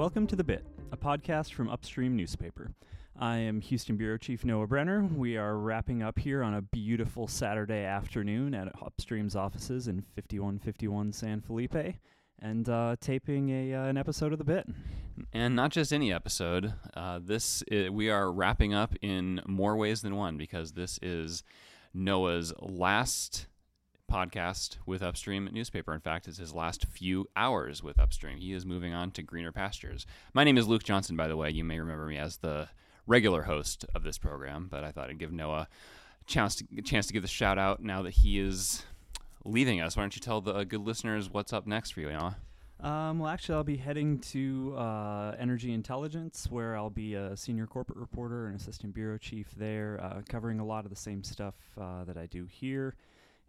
Welcome to The Bit, a podcast from Upstream Newspaper. I am Houston Bureau Chief Noah Brenner. We are wrapping up here on a beautiful Saturday afternoon at Upstream's offices in 5151 San Felipe and uh, taping a, uh, an episode of The Bit. And not just any episode. Uh, this i we are wrapping up in more ways than one because this is Noah's last podcast with Upstream Newspaper. In fact, it's his last few hours with Upstream. He is moving on to greener pastures. My name is Luke Johnson, by the way. You may remember me as the regular host of this program, but I thought I'd give Noah a chance to, a chance to give the shout out now that he is leaving us. Why don't you tell the good listeners what's up next for you, Noah? Um, well, actually, I'll be heading to uh, Energy Intelligence, where I'll be a senior corporate reporter and assistant bureau chief there, uh, covering a lot of the same stuff uh, that I do here,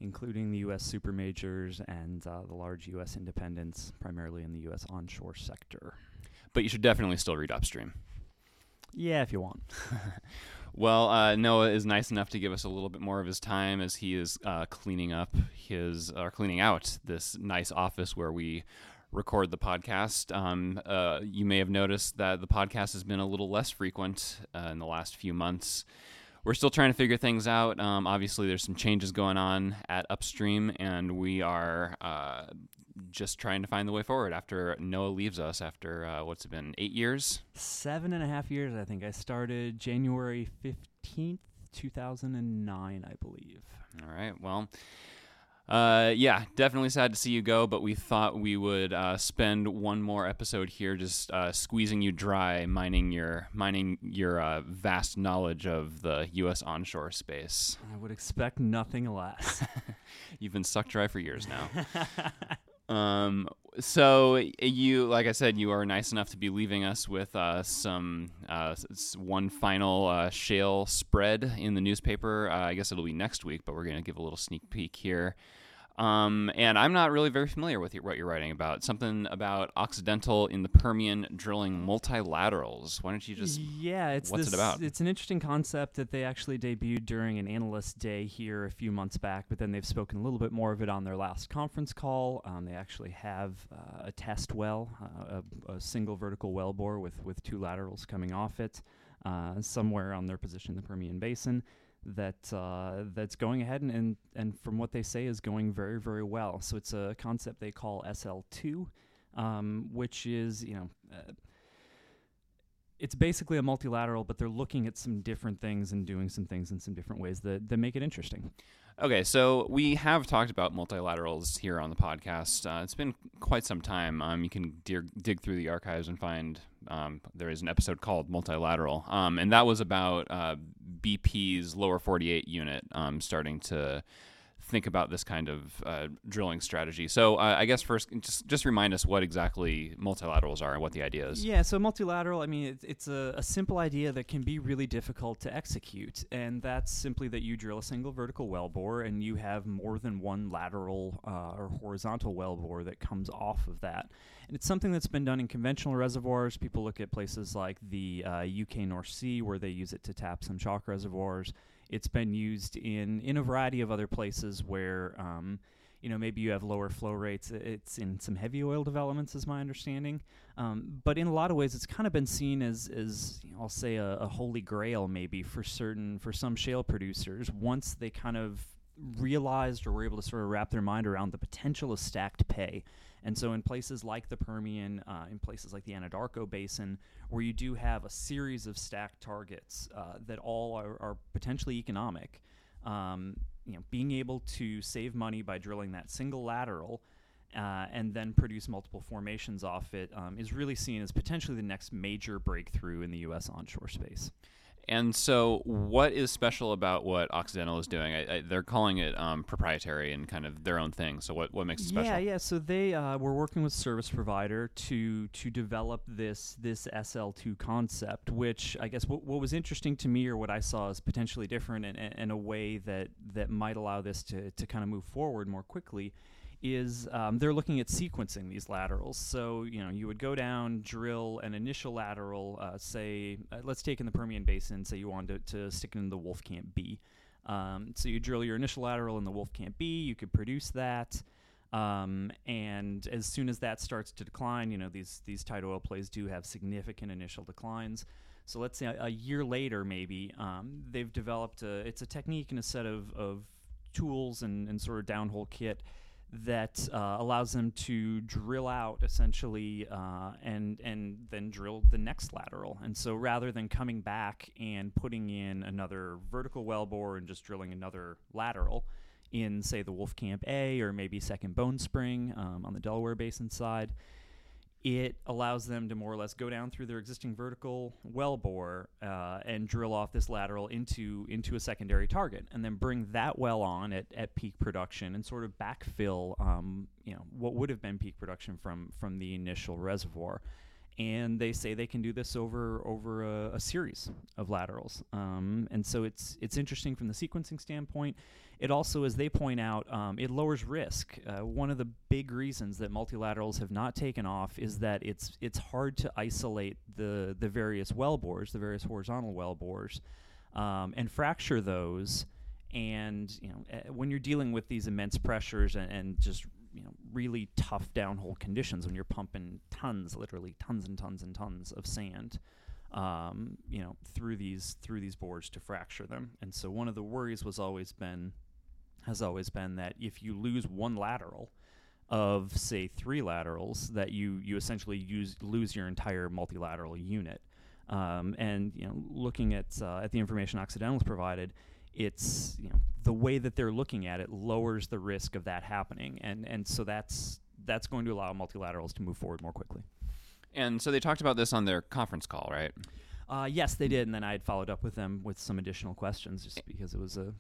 including the U.S. super majors and uh, the large U.S. independents, primarily in the U.S. onshore sector. But you should definitely still read Upstream. Yeah, if you want. Well, uh, Noah is nice enough to give us a little bit more of his time as he is uh, cleaning up his or cleaning out this nice office where we record the podcast. Um, uh, you may have noticed that the podcast has been a little less frequent uh, in the last few months. We're still trying to figure things out. Um, obviously, there's some changes going on at Upstream, and we are uh, just trying to find the way forward after Noah leaves us after uh, what's it been eight years? Seven and a half years, I think. I started January 15th, 2009, I believe. All right. Well, uh, yeah, definitely sad to see you go, but we thought we would uh, spend one more episode here, just uh, squeezing you dry, mining your mining your uh, vast knowledge of the U.S. onshore space. I would expect nothing less. You've been sucked dry for years now. um, so you, like I said, you are nice enough to be leaving us with uh, some uh, one final uh, shale spread in the newspaper. Uh, I guess it'll be next week, but we're going to give a little sneak peek here. Um, and I'm not really very familiar with what you're writing about. Something about Occidental in the Permian drilling multilaterals. Why don't you just? yeah, it's what's this, it about? It's an interesting concept that they actually debuted during an analyst day here a few months back, but then they've spoken a little bit more of it on their last conference call. Um, they actually have uh, a test well, uh, a, a single vertical well bore with with two laterals coming off it, uh, somewhere on their position in the Permian Basin. That uh, that's going ahead and, and and from what they say is going very very well. So it's a concept they call SL2, um, which is you know uh, it's basically a multilateral, but they're looking at some different things and doing some things in some different ways that, that make it interesting. Okay, so we have talked about multilaterals here on the podcast. Uh, it's been quite some time. Um, you can dig, dig through the archives and find um, there is an episode called Multilateral, um, and that was about uh, BP's lower 48 unit um, starting to think about this kind of uh, drilling strategy. So uh, I guess first, just just remind us what exactly multilaterals are and what the idea is. Yeah, so multilateral, I mean, it's, it's a, a simple idea that can be really difficult to execute, and that's simply that you drill a single vertical wellbore and you have more than one lateral uh, or horizontal wellbore that comes off of that. And it's something that's been done in conventional reservoirs. People look at places like the uh, UK North Sea where they use it to tap some chalk reservoirs. It's been used in in a variety of other places where um, you know maybe you have lower flow rates. It's in some heavy oil developments, is my understanding. Um, but in a lot of ways, it's kind of been seen as as you know, I'll say a, a holy grail maybe for certain for some shale producers once they kind of realized or were able to sort of wrap their mind around the potential of stacked pay. And so, in places like the Permian, uh, in places like the Anadarko Basin, where you do have a series of stacked targets uh, that all are, are potentially economic, um, you know, being able to save money by drilling that single lateral uh, and then produce multiple formations off it um, is really seen as potentially the next major breakthrough in the U.S. onshore space. And so, what is special about what Occidental is doing? I, I, they're calling it um, proprietary and kind of their own thing. So, what, what makes it special? Yeah, yeah. So they uh, were working with service provider to to develop this this SL2 concept, which I guess what, what was interesting to me or what I saw is potentially different in, in a way that that might allow this to to kind of move forward more quickly is um, they're looking at sequencing these laterals. So you know you would go down, drill an initial lateral, uh, say uh, let's take in the Permian Basin, say you wanted to, to stick in the Wolfcamp B. Um, so you drill your initial lateral in the Wolfcamp B, you could produce that. Um, and as soon as that starts to decline, you know these these tight oil plays do have significant initial declines. So let's say a, a year later, maybe um, they've developed a it's a technique and a set of, of tools and, and sort of downhole kit that uh, allows them to drill out essentially uh, and and then drill the next lateral. And so rather than coming back and putting in another vertical wellbore and just drilling another lateral in say the Wolfcamp A or maybe Second Bone Spring um, on the Delaware Basin side, it allows them to more or less go down through their existing vertical wellbore uh, and drill off this lateral into into a secondary target, and then bring that well on at, at peak production and sort of backfill, um, you know, what would have been peak production from from the initial reservoir. And they say they can do this over over a, a series of laterals, um, and so it's it's interesting from the sequencing standpoint it also, as they point out, um, it lowers risk. Uh, one of the big reasons that multilaterals have not taken off is that it's it's hard to isolate the the various well bores, the various horizontal well bores, um, and fracture those. And you know, uh, when you're dealing with these immense pressures and, and just you know really tough downhole conditions, when you're pumping tons, literally tons and tons and tons of sand. Um, you know, through these through these bores to fracture them. And so one of the worries was always been has always been that if you lose one lateral of say three laterals, that you you essentially use lose your entire multilateral unit. Um, and you know, looking at uh, at the information Occidental's provided, it's you know the way that they're looking at it lowers the risk of that happening, and and so that's that's going to allow multilaterals to move forward more quickly. And so they talked about this on their conference call, right? Uh, yes, they did, and then I had followed up with them with some additional questions, just because it was a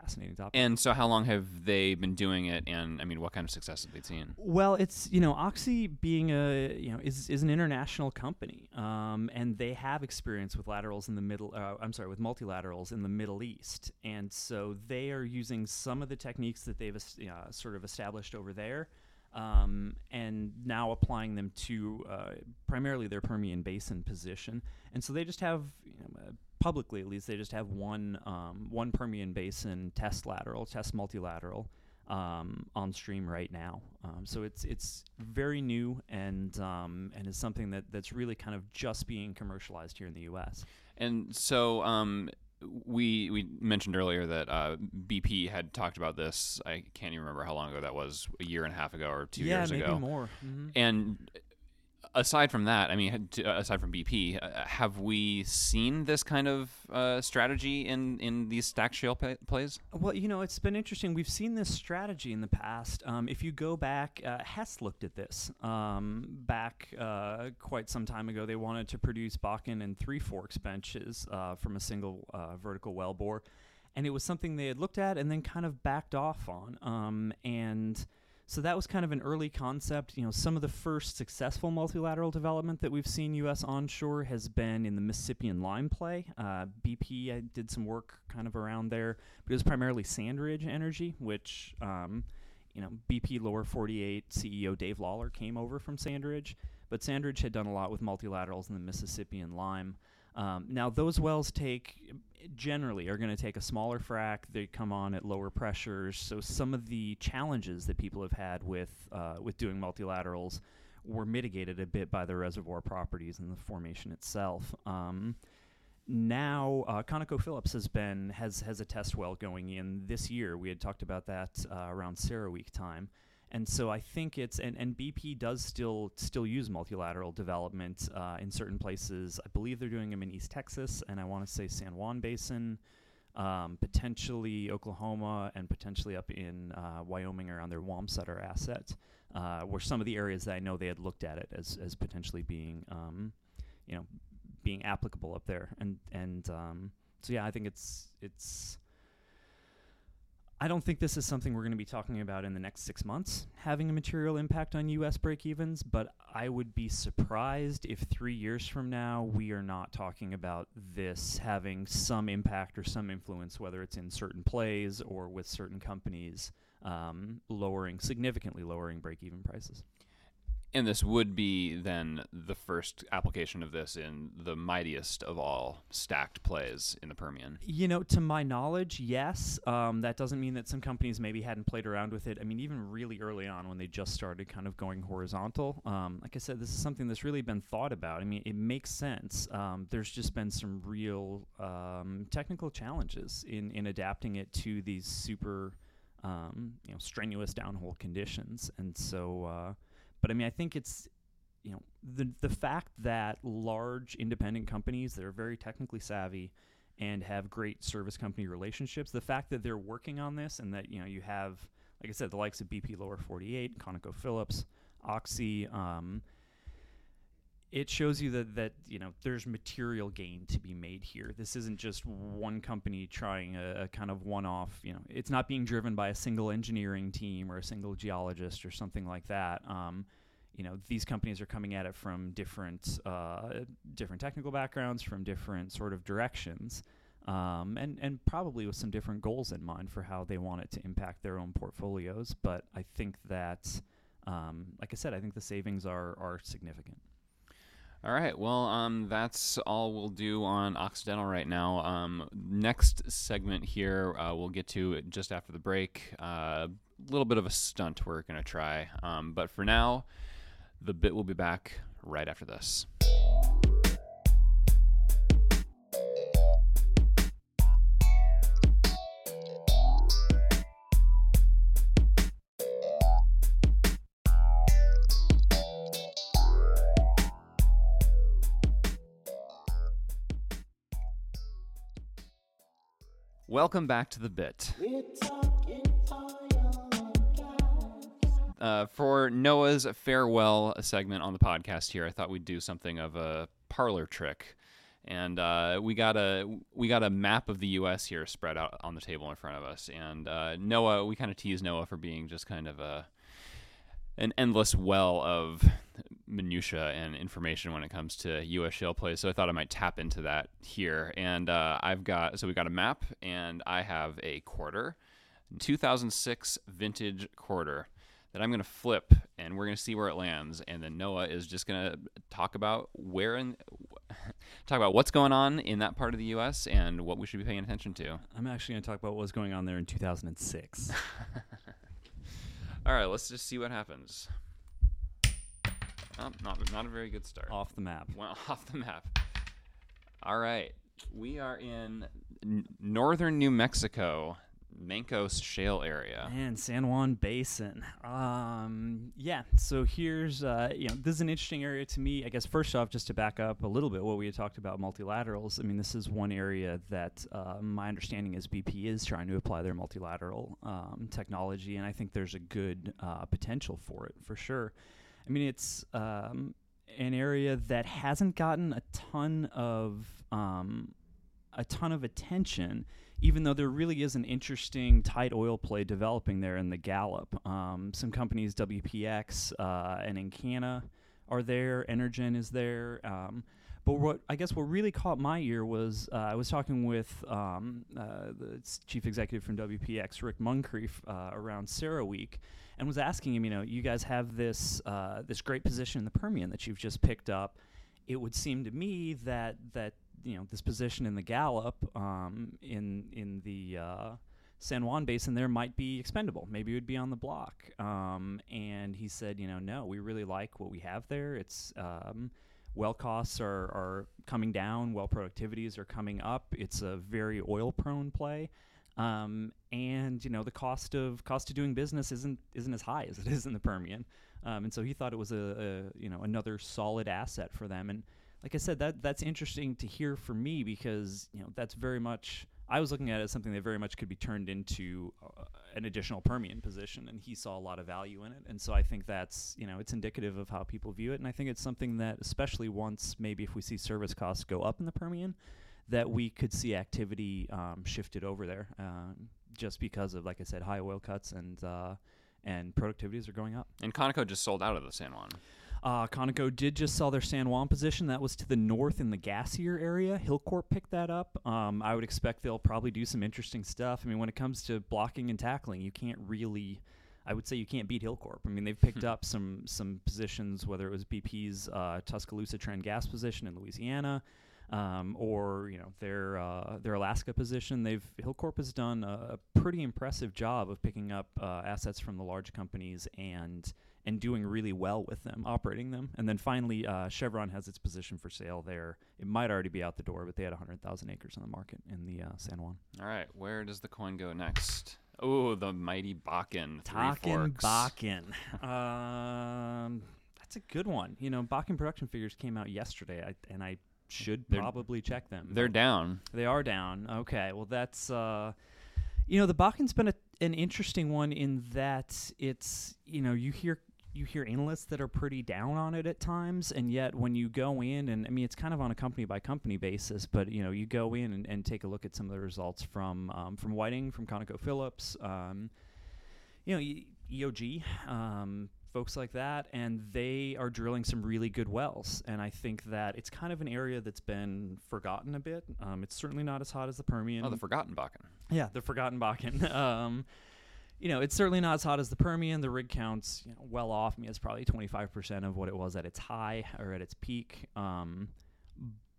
fascinating topic. And so, how long have they been doing it? And I mean, what kind of success have they seen? Well, it's you know, Oxy being a you know is is an international company, um, and they have experience with laterals in the middle. Uh, I'm sorry, with multilaterals in the Middle East, and so they are using some of the techniques that they've uh, sort of established over there. Um, and now applying them to uh, primarily their Permian Basin position. And so they just have you know, publicly at least, they just have one um, one Permian Basin test lateral, test multilateral um, on stream right now. Um, so it's it's very new and um, and is something that that's really kind of just being commercialized here in the U.S. And so um, we we mentioned earlier that uh, BP had talked about this. I can't even remember how long ago that was, a year and a half ago or two yeah, years maybe ago. more. Mm-hmm. And aside from that, I mean, aside from BP, uh, have we seen this kind of uh, strategy in, in these stack shale pay- plays? Well, you know, it's been interesting. We've seen this strategy in the past. Um, if you go back, uh, Hess looked at this um, back uh, quite some time ago. They wanted to produce Bakken and Three Forks benches uh, from a single uh, vertical well bore, and it was something they had looked at and then kind of backed off on. Um, and so that was kind of an early concept. You know, some of the first successful multilateral development that we've seen U.S. onshore has been in the Mississippian lime play. Uh, BP uh, did some work kind of around there, but it was primarily Sandridge Energy, which um, you know BP Lower 48 CEO Dave Lawler came over from Sandridge, but Sandridge had done a lot with multilaterals in the Mississippian lime. Um, now those wells take generally are going to take a smaller frac. They come on at lower pressures. So some of the challenges that people have had with uh, with doing multilaterals were mitigated a bit by the reservoir properties and the formation itself. Um, now uh, ConocoPhillips has been has has a test well going in this year. We had talked about that uh, around Week time. And so I think it's and, and BP does still still use multilateral development uh, in certain places. I believe they're doing them in East Texas, and I want to say San Juan Basin, um, potentially Oklahoma, and potentially up in uh, Wyoming around their Wamsutter asset, uh, were some of the areas that I know they had looked at it as as potentially being, um, you know, being applicable up there. And and um, so yeah, I think it's it's I don't think this is something we're going to be talking about in the next six months, having a material impact on U.S. break evens, but I would be surprised if three years from now we are not talking about this having some impact or some influence, whether it's in certain plays or with certain companies, um, lowering, significantly lowering break even prices. And this would be then the first application of this in the mightiest of all stacked plays in the Permian. You know, to my knowledge, yes. Um, that doesn't mean that some companies maybe hadn't played around with it. I mean, even really early on when they just started kind of going horizontal, um, like I said, this is something that's really been thought about. I mean, it makes sense. Um, there's just been some real um, technical challenges in, in adapting it to these super, um, you know, strenuous downhole conditions. And so, uh, but I mean, I think it's you know the the fact that large independent companies that are very technically savvy and have great service company relationships, the fact that they're working on this and that you know you have like I said the likes of BP Lower 48, ConocoPhillips, Oxy. Um, it shows you that that you know there's material gain to be made here. This isn't just one company trying a, a, kind of one-off. You know, it's not being driven by a single engineering team or a single geologist or something like that. Um, you know these companies are coming at it from different uh, different technical backgrounds, from different sort of directions, um, and and probably with some different goals in mind for how they want it to impact their own portfolios. But I think that, um, like I said, I think the savings are are significant. All right. Well, um, that's all we'll do on Occidental right now. Um, next segment here, uh, we'll get to just after the break. A uh, little bit of a stunt we're going to try. Um, but for now, the bit will be back right after this. Welcome back to the bit. Uh, for Noah's farewell segment on the podcast here, I thought we'd do something of a parlor trick, and uh, we got a we got a map of the U.S. here spread out on the table in front of us. And uh, Noah, we kind of tease Noah for being just kind of a an endless well of minutia and information when it comes to U.S. shale plays. So I thought I might tap into that here. And uh, I've got so we got a map, and I have a quarter, 2006 vintage quarter that I'm going to flip and we're going to see where it lands. And then Noah is just going to talk about where and talk about what's going on in that part of the U.S. and what we should be paying attention to. I'm actually going to talk about what was going on there in 2006. All right, let's just see what happens. Oh, not, not a very good start. Off the map. Well, off the map. All right. We are in n- northern New Mexico, Mancos Shale area. And San Juan Basin. Um, yeah. So here's, uh, you know, this is an interesting area to me. I guess first off, just to back up a little bit, what we had talked about multilaterals. I mean, this is one area that uh, my understanding is BP is trying to apply their multilateral um, technology, and I think there's a good uh, potential for it for sure. I mean, it's um, an area that hasn't gotten a ton of um, a ton of attention even though there really is an interesting tight oil play developing there in the Gallup. Um, some companies, WPX uh, and Encana, are there. Energen is there. Um, but what I guess what really caught my ear was uh, I was talking with um, uh, the chief executive from WPX, Rick Muncrief, uh, around CERAWeek, and was asking him, you know, you guys have this uh, this great position in the Permian that you've just picked up. It would seem to me that that you know this position in the Gallup um, in in the uh, San Juan Basin there might be expendable. Maybe it would be on the block. Um, and he said, you know, no, we really like what we have there. It's um, well costs are, are coming down, well productivities are coming up. It's a very oil prone play. Um, and you know the cost of cost of doing business isn't isn't as high as it is in the Permian, um, and so he thought it was a, a you know another solid asset for them. And like I said, that that's interesting to hear for me because you know that's very much I was looking at it as something that very much could be turned into uh, an additional Permian position, and he saw a lot of value in it. And so I think that's you know it's indicative of how people view it, and I think it's something that especially once maybe if we see service costs go up in the Permian, that we could see activity um, shifted over there, um, just because of like I said, high oil cuts and uh, and productivities are going up. And Conoco just sold out of the San Juan. Uh, Conoco did just sell their San Juan position. That was to the north in the gassier area. Hilcorp picked that up. Um, I would expect they'll probably do some interesting stuff. I mean, when it comes to blocking and tackling, you can't really I would say you can't beat Hilcorp. I mean, they've picked up some some positions, whether it was BP's uh, Tuscaloosa Trend gas position in Louisiana, um, or you know their uh, their Alaska position. They've Hilcorp has done a, a pretty impressive job of picking up uh, assets from the large companies and and doing really well with them, operating them. And then finally, uh, Chevron has its position for sale there. It might already be out the door, but they had 100,000 acres on the market in the uh, San Juan. All right, where does the coin go next? Oh, the mighty Bakken. Three Talking Bakken. Um, that's a good one. You know, Bakken production figures came out yesterday, I, and I should They're- probably check them. They're down. They are down. Okay. Well, that's uh, you know, the Bakken's been a, an interesting one in that it's you know you hear you hear analysts that are pretty down on it at times, and yet when you go in and I mean it's kind of on a company by company basis, but you know you go in and, and take a look at some of the results from um, from Whiting, from ConocoPhillips, um, you know EOG. Um, folks like that and they are drilling some really good wells and i think that it's kind of an area that's been forgotten a bit um, it's certainly not as hot as the permian Oh, the forgotten Bakken. yeah, the forgotten Bakken. um, you know, it's certainly not as hot as the Permian. The rig count's you know, well off. I mean, it's probably 25% of what it was at its high or at its peak. Um,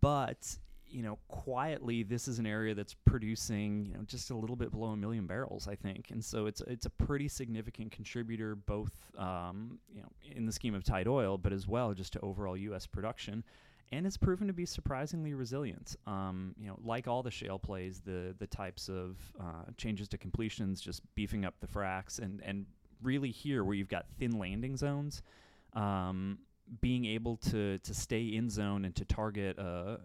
but you know, quietly, this is an area that's producing you know just a little bit below a million barrels, I think, and so it's it's a pretty significant contributor, both um, you know in the scheme of tight oil, but as well just to overall U.S. production and it's proven to be surprisingly resilient. Um, you know, like all the shale plays, the the types of uh, changes to completions, just beefing up the fracs, and and really here where you've got thin landing zones, um, being able to to stay in zone and to target uh,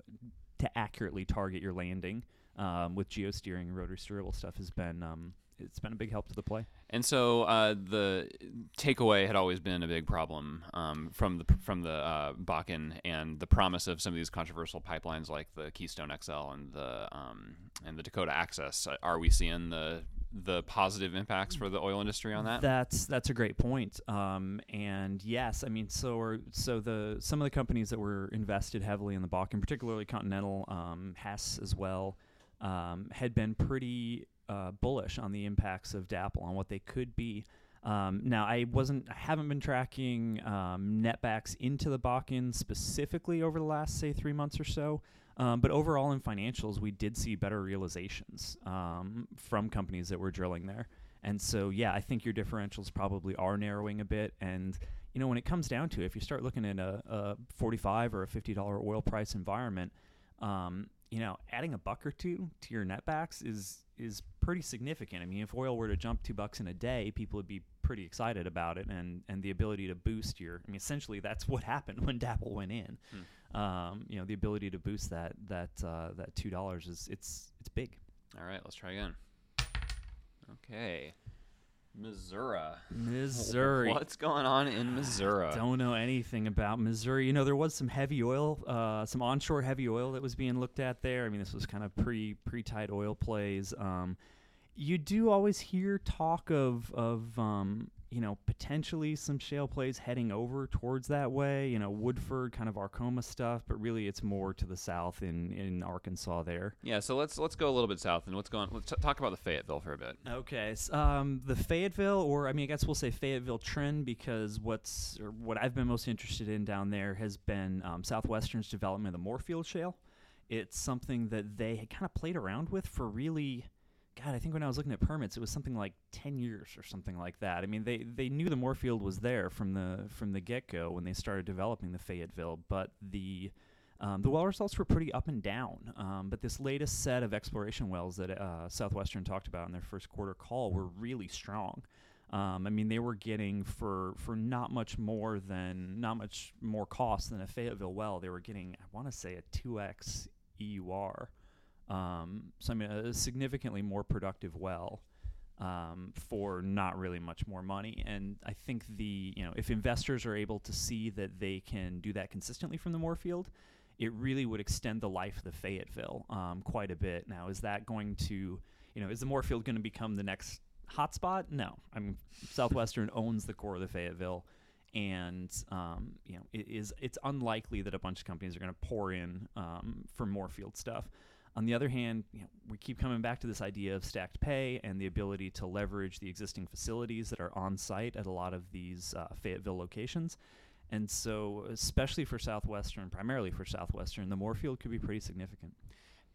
to accurately target your landing um, with geosteering rotary steerable stuff has been um, it's been a big help to the play. And so uh, the takeaway had always been a big problem um, from the from the uh, Bakken and the promise of some of these controversial pipelines like the Keystone XL and the um, and the Dakota Access. Uh, Are we seeing the the positive impacts for the oil industry on that? That's that's a great point. Um, and yes, I mean, so are, so the some of the companies that were invested heavily in the Bakken, particularly Continental, um, Hess as well, um, had been pretty uh, bullish on the impacts of DAPL on what they could be. Um, now, I wasn't, I haven't been tracking um, netbacks into the Bakken specifically over the last, say, three months or so. Um, but overall, in financials, we did see better realizations um, from companies that were drilling there. And so, yeah, I think your differentials probably are narrowing a bit. And, you know, when it comes down to it, if you start looking at a, a 45 or a $50 oil price environment, um, you know, adding a buck or two to your netbacks is is pretty significant. I mean, if oil were to jump two bucks in a day, people would be pretty excited about it, and and the ability to boost your. I mean, essentially, that's what happened when DAPL went in. Um, you know, the ability to boost that that uh, that two dollars is it's it's big. All right, let's try again. Okay, Missouri. Missouri. What's going on in Missouri? Don't know anything about Missouri. You know, there was some heavy oil, uh, some onshore heavy oil that was being looked at there. I mean, this was kind of pre pre tight oil plays. Um, you do always hear talk of of um, you know potentially some shale plays heading over towards that way. You know, Woodford, kind of Arkoma stuff, but really it's more to the south in in Arkansas there. Yeah, so let's let's go a little bit south and what's going. Let's t- talk about the Fayetteville for a bit. Okay, s- um, the Fayetteville, or I mean, I guess we'll say Fayetteville trend because what's or what I've been most interested in down there has been um, Southwestern's development of the Moorefield Shale. It's something that they had kind of played around with for really, God, I think when I was looking at permits, it was something like ten years or something like that. I mean, they they knew the Moorefield was there from the from the get go when they started developing the Fayetteville, but the um, the well results were pretty up and down, um, but this latest set of exploration wells that uh, Southwestern talked about in their first quarter call were really strong. Um, I mean, they were getting for for not much more than not much more cost than a Fayetteville well. They were getting, I want to say, a two x EUR. Um, so I mean, a significantly more productive well um, for not really much more money. And I think the you know if investors are able to see that they can do that consistently from the Moorefield, it really would extend the life of the Fayetteville um, quite a bit. Now, is that going to you know is the Moorefield going to become the next hotspot? No, I mean Southwestern owns the core of the Fayetteville. And um, you know, it is it's unlikely that a bunch of companies are going to pour in um, for Moorefield stuff. On the other hand, you know, we keep coming back to this idea of stacked pay and the ability to leverage the existing facilities that are on site at a lot of these uh, Fayetteville locations. And so, especially for Southwestern, primarily for Southwestern, the Moorefield could be pretty significant.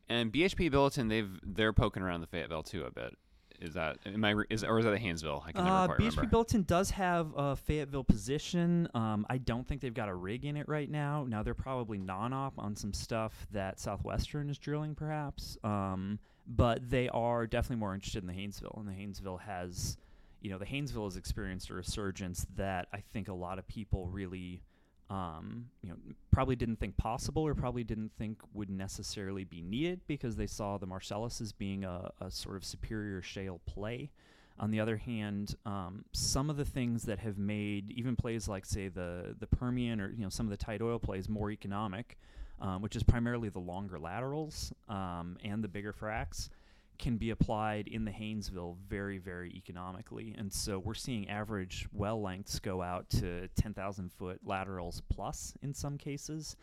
And BHP Billiton, they've they're poking around the Fayetteville too a bit. Is that am I is or is that a Haynesville? I can never Uh, quite remember. Billiton does have a Fayetteville position. Um, I don't think they've got a rig in it right now. Now they're probably non-op on some stuff that Southwestern is drilling, perhaps. Um, but they are definitely more interested in the Haynesville, and the Haynesville has, you know, the Haynesville has experienced a resurgence that I think a lot of people really, um, you know, probably didn't think possible or probably didn't think would necessarily be needed because they saw the Marcellus as being a, a sort of superior shale play. On the other hand, um, some of the things that have made even plays like, say, the the Permian or you know some of the tight oil plays more economic, um, which is primarily the longer laterals um, and the bigger fracs, can be applied in the Haynesville very, very economically. And so we're seeing average well lengths go out to 10,000 foot laterals plus in some cases.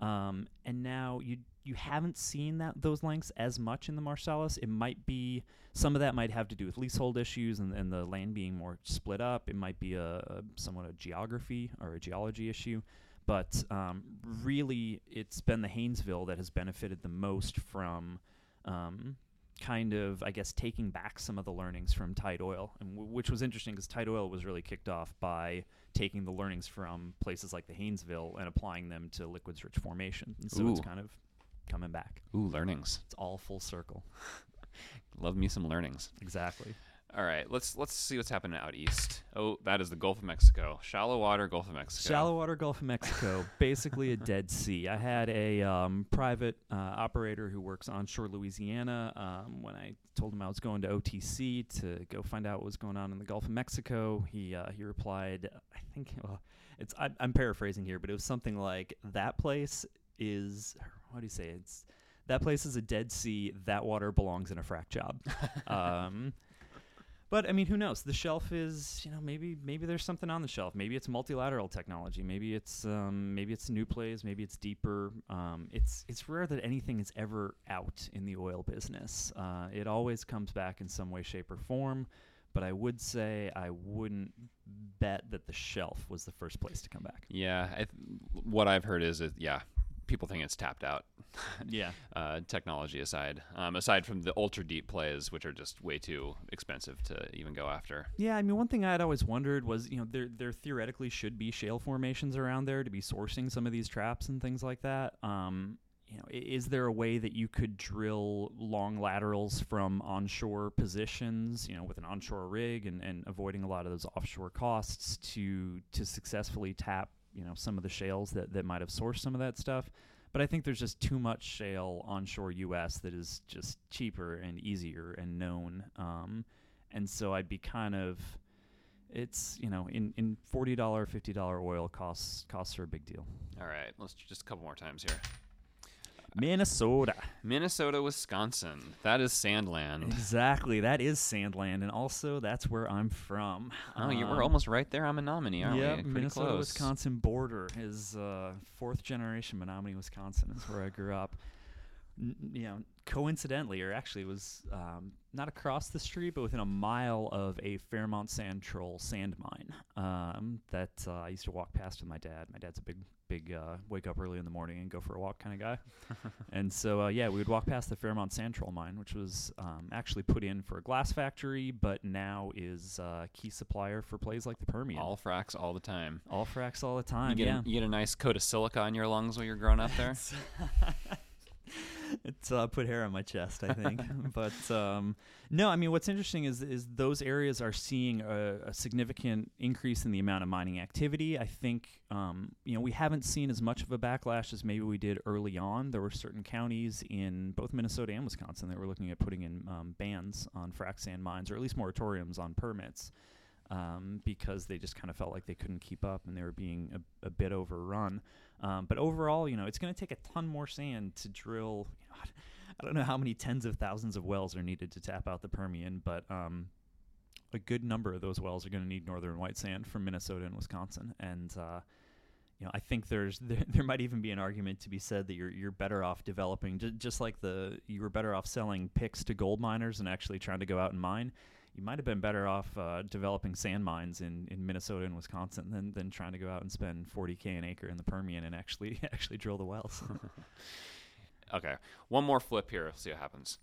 Um, and now you you haven't seen that those lengths as much in the Marcellus. It might be some of that might have to do with leasehold issues and, and the land being more split up. It might be a, a somewhat a geography or a geology issue. But um, really, it's been the Haynesville that has benefited the most from um, kind of, I guess, taking back some of the learnings from tight oil, and w- which was interesting because tight oil was really kicked off by taking the learnings from places like the Haynesville and applying them to liquids rich formation. And so it's kind of coming back. Ooh, learnings. It's all full circle. Love me some learnings. Exactly. All right, let's let's see what's happening out east. Oh, that is the Gulf of Mexico, shallow water Gulf of Mexico. Shallow water Gulf of Mexico, basically a dead sea. I had a um, private uh, operator who works onshore Louisiana. Um, when I told him I was going to OTC to go find out what was going on in the Gulf of Mexico, he uh, he replied, I think well, it's I, I'm paraphrasing here, but it was something like that place is what do you say? It's that place is a dead sea. That water belongs in a frac job. um, but I mean, who knows? The shelf is, you know, maybe maybe there's something on the shelf. Maybe it's multilateral technology. Maybe it's um, maybe it's new plays. Maybe it's deeper. Um, it's it's rare that anything is ever out in the oil business. Uh, it always comes back in some way, shape, or form. But I would say I wouldn't bet that the shelf was the first place to come back. Yeah, th- what I've heard is that yeah, people think it's tapped out. Yeah. uh, technology aside, um, aside from the ultra deep plays, which are just way too expensive to even go after. Yeah, I mean, one thing I had always wondered was, you know, there there theoretically should be shale formations around there to be sourcing some of these traps and things like that. Um, you know, is there a way that you could drill long laterals from onshore positions, you know, with an onshore rig and, and avoiding a lot of those offshore costs to to successfully tap, you know, some of the shales that that might have sourced some of that stuff? But I think there's just too much shale onshore U.S. that is just cheaper and easier and known. Um, and so I'd be kind of, it's you know, in in forty dollar, fifty dollar oil costs costs are a big deal. All right, let's just a couple more times here. Minnesota, Minnesota, Wisconsin. That is Sandland. exactly. That is Sandland, and also that's where I'm from. Oh, you Um, we're almost right there on Menomonie, aren't yeah, we? Pretty Minnesota close. Wisconsin border is uh, fourth generation Menomonie, Wisconsin is where I grew up. You know, coincidentally, or actually, was um, not across the street, but within a mile of a Fairmount Santrol sand mine um, that uh, I used to walk past with my dad. My dad's a big, big uh, wake up early in the morning and go for a walk kind of guy. and so, uh, yeah, we would walk past the Fairmount Santrol mine, which was um, actually put in for a glass factory, but now is uh, key supplier for plays like the Permian. All fracks all the time. All fracks all the You time. get, yeah. a, you get a nice coat of silica in your lungs while you're growing up there. it's uh, put hair on my chest, I think. but um, no, I mean, what's interesting is is those areas are seeing a, a significant increase in the amount of mining activity. I think um, you know we haven't seen as much of a backlash as maybe we did early on. There were certain counties in both Minnesota and Wisconsin that were looking at putting in um, bans on frac sand mines, or at least moratoriums on permits. Um, because they just kind of felt like they couldn't keep up and they were being a, a bit overrun. Um, but overall, you know, it's going to take a ton more sand to drill. You know, I don't know how many tens of thousands of wells are needed to tap out the Permian, but um, a good number of those wells are going to need northern white sand from Minnesota and Wisconsin. And uh, you know, I think there's there, there might even be an argument to be said that you're you're better off developing j- just like the you were better off selling picks to gold miners and actually trying to go out and mine. You might have been better off uh, developing sand mines in, in Minnesota and Wisconsin than, than trying to go out and spend 40k an acre in the Permian and actually actually drill the wells. okay, one more flip here. See what happens.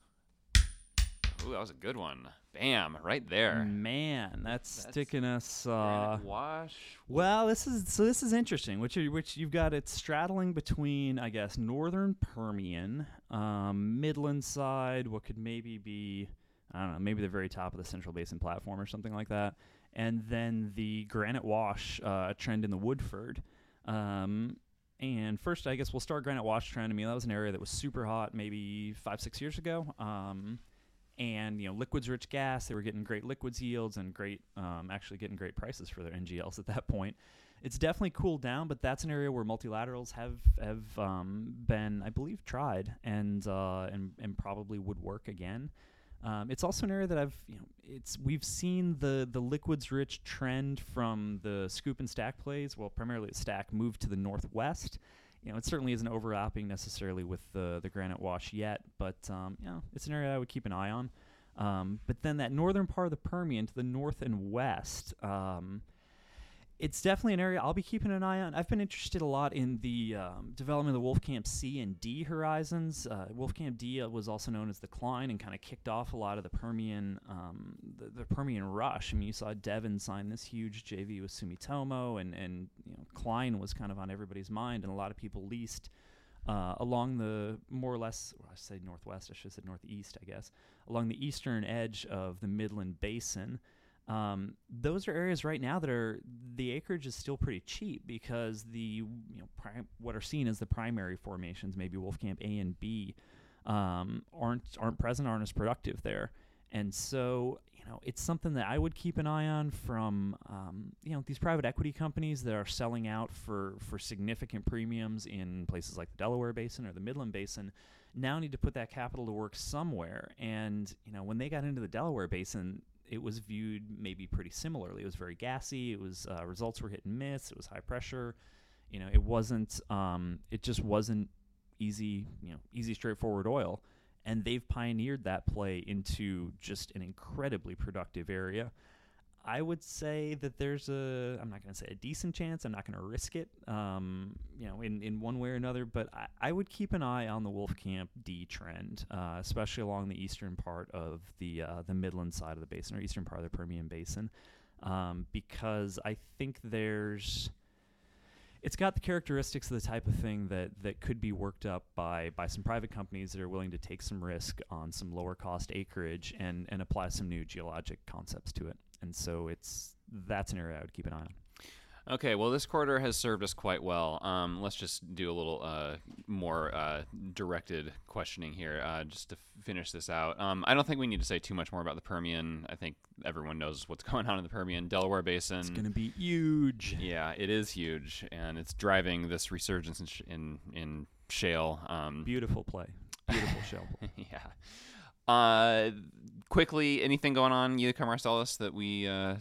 Ooh, that was a good one. Bam, right there. Man, that's, That's sticking us. Uh, wash. Well, this is so. This is interesting. Which are, which you've got it straddling between, I guess, northern Permian, um, Midland side, what could maybe be, I don't know, maybe the very top of the Central Basin platform or something like that, and then the Granite Wash uh, trend in the Woodford. Um, and first, I guess we'll start Granite Wash trend. I mean, that was an area that was super hot maybe five, six years ago. Um, and you know liquids rich gas they were getting great liquids yields and great um, actually getting great prices for their ngls at that point it's definitely cooled down but that's an area where multilaterals have have um, been i believe tried and uh, and and probably would work again um, it's also an area that I've, you know, it's we've seen the the liquids rich trend from the scoop and stack plays, well, primarily stack, move to the northwest, you know, it certainly isn't overlapping necessarily with the the granite wash yet, but um, you know, it's an area I would keep an eye on. Um, but then that northern part of the Permian to the north and west, um, it's definitely an area I'll be keeping an eye on. I've been interested a lot in the um, development of the Wolfcamp C and D horizons. Uh, Wolfcamp D uh, was also known as the Cline and kind of kicked off a lot of the Permian, um, the, the, Permian rush. I mean, you saw Devon sign this huge JV with Sumitomo, and and you know Cline was kind of on everybody's mind, and a lot of people leased. Uh, along the more or less, well, I say northwest, I should say northeast, I guess, along the eastern edge of the Midland Basin, um, those are areas right now that are the acreage is still pretty cheap because the you know pri- what are seen as the primary formations, maybe Wolfcamp A and B, um, aren't aren't present, aren't as productive there, and so you know it's something that I would keep an eye on from um, you know these private equity companies that are selling out for for significant premiums in places like the Delaware Basin or the Midland Basin. Now need to put that capital to work somewhere, and you know when they got into the Delaware Basin, it was viewed maybe pretty similarly. It was very gassy. It was uh, results were hit and miss. It was high pressure. You know, it wasn't. Um, it just wasn't easy. You know, easy straightforward oil. And they've pioneered that play into just an incredibly productive area. I would say that there's a, I'm not going to say a decent chance. I'm not going to risk it, um, you know, in, in one way or another. But I, I would keep an eye on the Wolfcamp D trend, uh, especially along the eastern part of the uh, the Midland side of the basin or eastern part of the Permian Basin, um, because I think there's, it's got the characteristics of the type of thing that that could be worked up by by some private companies that are willing to take some risk on some lower cost acreage and and apply some new geologic concepts to it and so it's that's an area I would keep an eye on. Okay, well, this quarter has served us quite well. Um, let's just do a little uh, more uh, directed questioning here, uh, just to f- finish this out. Um, I don't think we need to say too much more about the Permian. I think everyone knows what's going on in the Permian, Delaware Basin. It's going to be huge. Yeah, it is huge, and it's driving this resurgence in sh- in, in shale. Um, Beautiful play. Beautiful shale. Play. yeah. Uh, quickly, anything going on Utica Marcellus that we uh,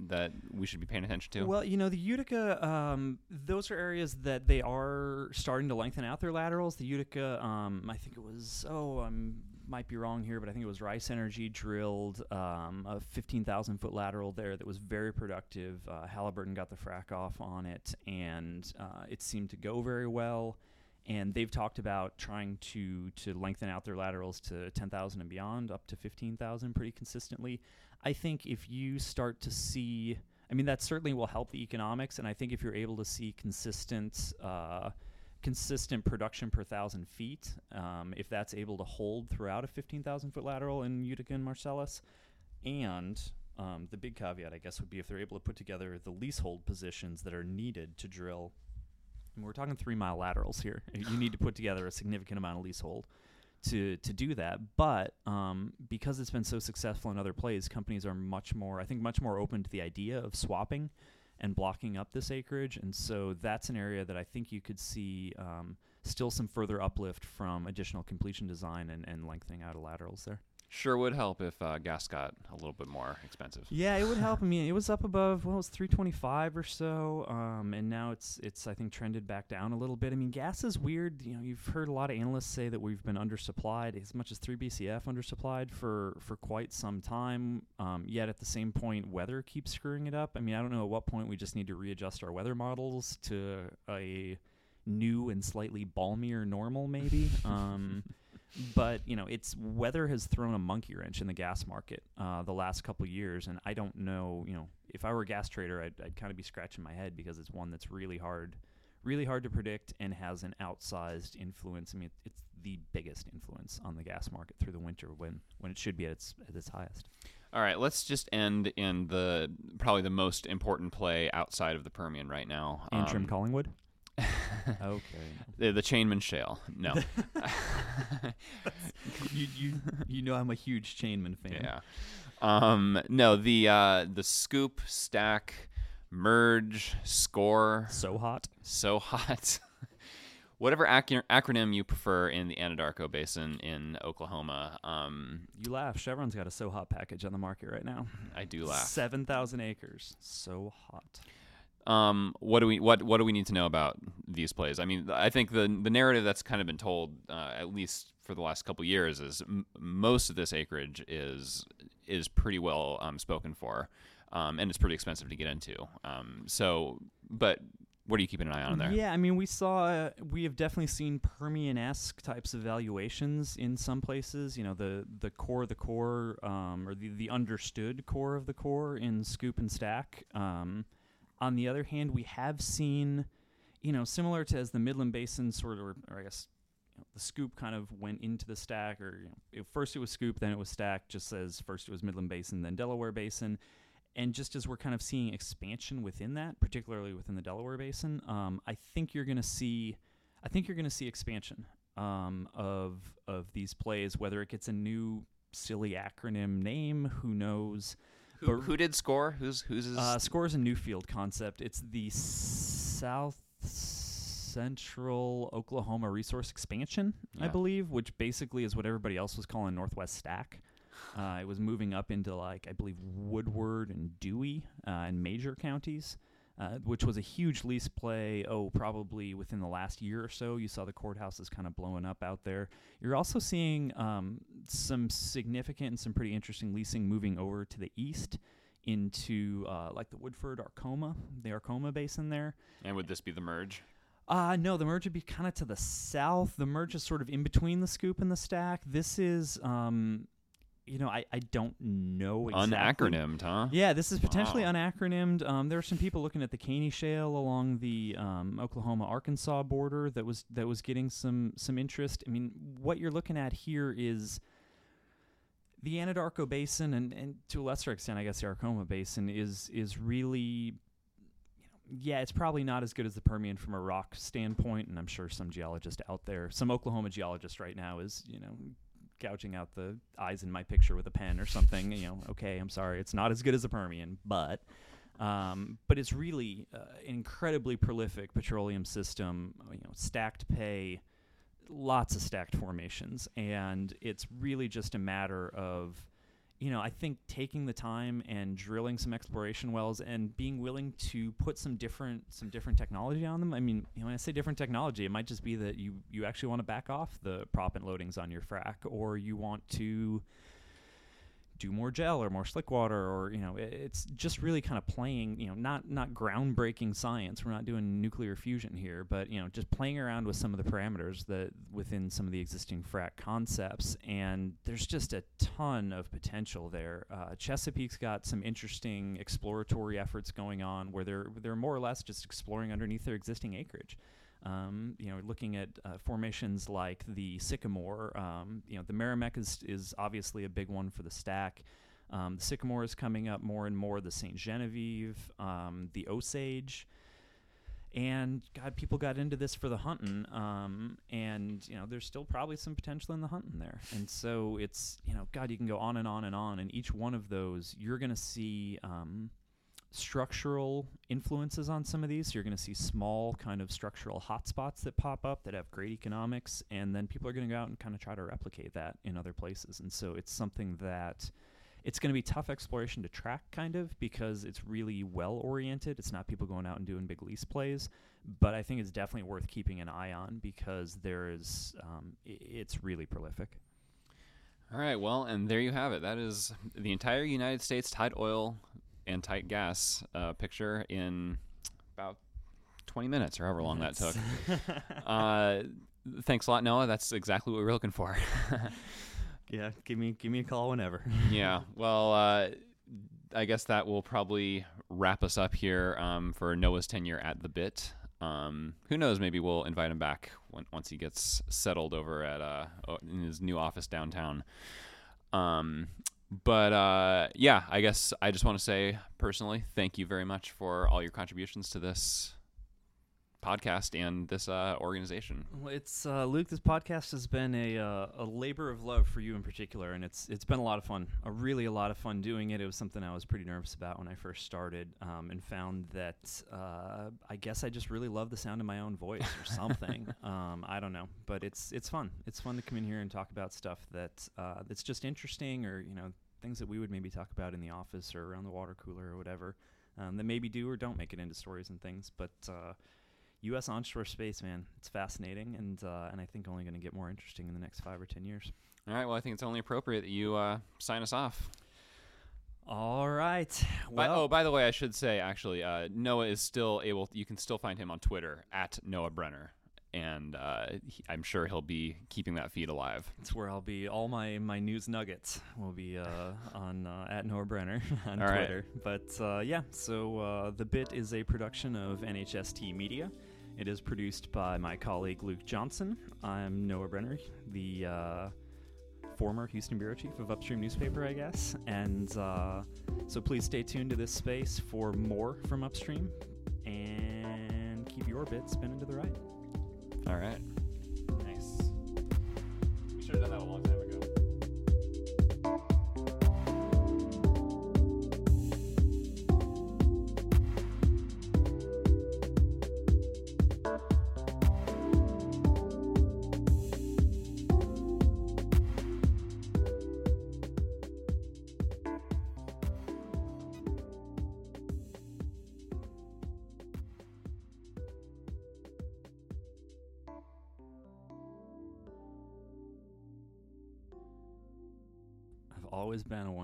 that we should be paying attention to? Well, you know, the Utica, um, those are areas that they are starting to lengthen out their laterals. The Utica, um, I think it was, oh, I might be wrong here, but I think it was Rice Energy drilled um, a 15,000 foot lateral there that was very productive. Uh, Halliburton got the frac off on it, and uh, it seemed to go very well and they've talked about trying to to lengthen out their laterals to 10,000 and beyond up to 15,000 pretty consistently. I think if you start to see I mean that certainly will help the economics and I think if you're able to see consistent uh, consistent production per thousand feet, um, if that's able to hold throughout a 15,000 foot lateral in Utica and Marcellus, and um, the big caveat, I guess, would be if they're able to put together the leasehold positions that are needed to drill we're talking three mile laterals here. you need to put together a significant amount of leasehold to to do that. But um, because it's been so successful in other plays, companies are much more, I think, much more open to the idea of swapping and blocking up this acreage. And so that's an area that I think you could see um, still some further uplift from additional completion design and, and lengthening out of laterals there. Sure would help if uh, gas got a little bit more expensive. Yeah, it would help. I mean, it was up above well, it was 325 or so, um, and now it's it's I think trended back down a little bit. I mean, gas is weird. You know, you've heard a lot of analysts say that we've been undersupplied, as much as three BCF undersupplied for for quite some time. Um, yet at the same point, weather keeps screwing it up. I mean, I don't know at what point we just need to readjust our weather models to a new and slightly balmier normal, maybe. Um, but you know, it's weather has thrown a monkey wrench in the gas market uh, the last couple years, and I don't know. You know, if I were a gas trader, I'd, I'd kind of be scratching my head because it's one that's really hard, really hard to predict, and has an outsized influence. I mean, it's the biggest influence on the gas market through the winter when when it should be at its at its highest. All right, let's just end in the probably the most important play outside of the Permian right now. Antrim Um, Collingwood. Okay. the, the Chainman Shale. No. you you you know I'm a huge Chainman fan. yeah. Um, no, the uh, the scoop, stack, merge, score, So hot. so hot. Whatever ac- acronym you prefer in the Anadarko Basin in Oklahoma, um, You laugh. Chevron's got a so hot package on the market right now. I do laugh. Seven thousand acres. So hot. Um, what do we what what do we need to know about these plays? I mean, I think the the narrative that's kind of been told, uh, at least for the last couple years, is m- most of this acreage is is pretty well um, spoken for, um, and it's pretty expensive to get into. Um, so, but what are you keeping an eye on there? Yeah, I mean, we saw, uh, we have definitely seen Permian-esque types of valuations in some places. You know, the the core, the core, um, or the the understood core of the core in Scoop and Stack. Um, on the other hand, we have seen, you know, similar to as the Midland Basin sort of, or, or I guess. you know, The scoop kind of went into the stack, or you know, it, first it was scoop, then it was stack. Just as first it was Midland Basin, then Delaware Basin and just as we're kind of seeing expansion within that, particularly within the Delaware Basin, um, I think you're going to see, I think you're going to see expansion um, of of these plays. Whether it gets a new silly acronym name, who knows? Who, But- who did score? Who's who's his? Uh, Score is a new field concept. It's the South Central Oklahoma Resource Expansion, I believe, which basically is what everybody else was calling Northwest Stack. Uh, it was moving up into like I believe Woodward and Dewey uh, and major counties, uh, which was a huge lease play. Oh, probably within the last year or so, you saw the courthouses kind of blowing up out there. You're also seeing um, some significant and some pretty interesting leasing moving over to the east into uh, like the Woodford Arkoma, the Arkoma basin there. and would this be the merge? Uh, no, the merge would be kind of to the south. The merge is sort of in between the scoop and the stack. This is, um, you know, I, I don't know exactly. Unacronymed, huh? Yeah, this is potentially Wow. unacronymed. Um, there are some people looking at the Caney Shale along the um, Oklahoma Arkansas border that was that was getting some some interest. I mean, what you're looking at here is the Anadarko Basin, and, and to a lesser extent, I guess the Arkoma Basin is is really, you know, yeah, it's probably not as good as the Permian from a rock standpoint, and I'm sure some geologist out there, some Oklahoma geologist right now is, you know, gouging out the eyes in my picture with a pen or something. you know, okay, I'm sorry, it's not as good as the Permian, but. Um, but it's really uh, an incredibly prolific petroleum system. You know, stacked pay, lots of stacked formations, and it's really just a matter of, you know, I think taking the time and drilling some exploration wells and being willing to put some different some different technology on them. I mean, you know, when I say different technology, it might just be that you you actually want to back off the proppant loadings on your frac, or you want to do more gel or more slick water or you know it's just really kind of playing you know not not groundbreaking science. We're not doing nuclear fusion here but you know just playing around with some of the parameters that within some of the existing frac concepts and there's just a ton of potential there. Uh, chesapeake's got some interesting exploratory efforts going on where they're they're more or less just exploring underneath their existing acreage um, you know, looking at uh, formations like the Sycamore, um, you know, the Meramec is, is obviously a big one for the stack. Um, the Sycamore is coming up more and more, the St. Genevieve, um, the Osage. And God, people got into this for the Hunton, um, and you know there's still probably some potential in the Hunton there. And so it's you know God, you can go on and on and on, and each one of those you're going to see um, structural influences on some of these. So you're going to see small kind of structural hotspots that pop up that have great economics, and then people are going to go out and kind of try to replicate that in other places. And so it's something that it's going to be tough exploration to track, kind of, because it's really well oriented. It's not people going out and doing big lease plays, but I think it's definitely worth keeping an eye on because there is, um, it's really prolific. All right, well, and there you have it. That is the entire United States tight oil and tight gas uh, picture in about 20 minutes or however long that took. uh, thanks a lot, Noah. That's exactly what we were looking for. yeah, give me give me a call whenever. yeah, well, uh, I guess that will probably wrap us up here um, for Noah's tenure at the bit. Um, who knows? Maybe we'll invite him back when, once he gets settled over at uh, in his new office downtown. Um, but uh, yeah, I guess I just want to say personally, thank you very much for all your contributions to this podcast and this uh, organization. Well, it's uh, Luke. This podcast has been a uh, a labor of love for you in particular, and it's it's been a lot of fun. A really a lot of fun doing it. It was something I was pretty nervous about when I first started, um, and found that uh, I guess I just really love the sound of my own voice or something. um, I don't know, but it's it's fun. It's fun to come in here and talk about stuff that uh, that's just interesting, or you know things that we would maybe talk about in the office or around the water cooler or whatever. Um, that maybe do or don't make it into stories and things, but uh, U.S. onshore space, man, it's fascinating, and uh, and I think only going to get more interesting in the next five or ten years. All right, well, I think it's only appropriate that you uh, sign us off. All right. By, Well, oh, by the way, I should say actually, uh, Noah is still able. You can still find him on Twitter at Noah Brenner, and uh, he, I'm sure he'll be keeping that feed alive. it's where I'll be. All my my news nuggets will be uh, on uh, at Noah Brenner on All right. Twitter. But uh, yeah, so uh, the bit is a production of NHST Media. It is produced by my colleague Luke Johnson. I'm Noah Brenner, the uh, former Houston bureau chief of Upstream Newspaper, I guess. And uh, so please stay tuned to this space for more from Upstream and keep your bit spinning to the right. All right. Nice. We should have done that a long time ago.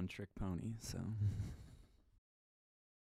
One trick pony, so.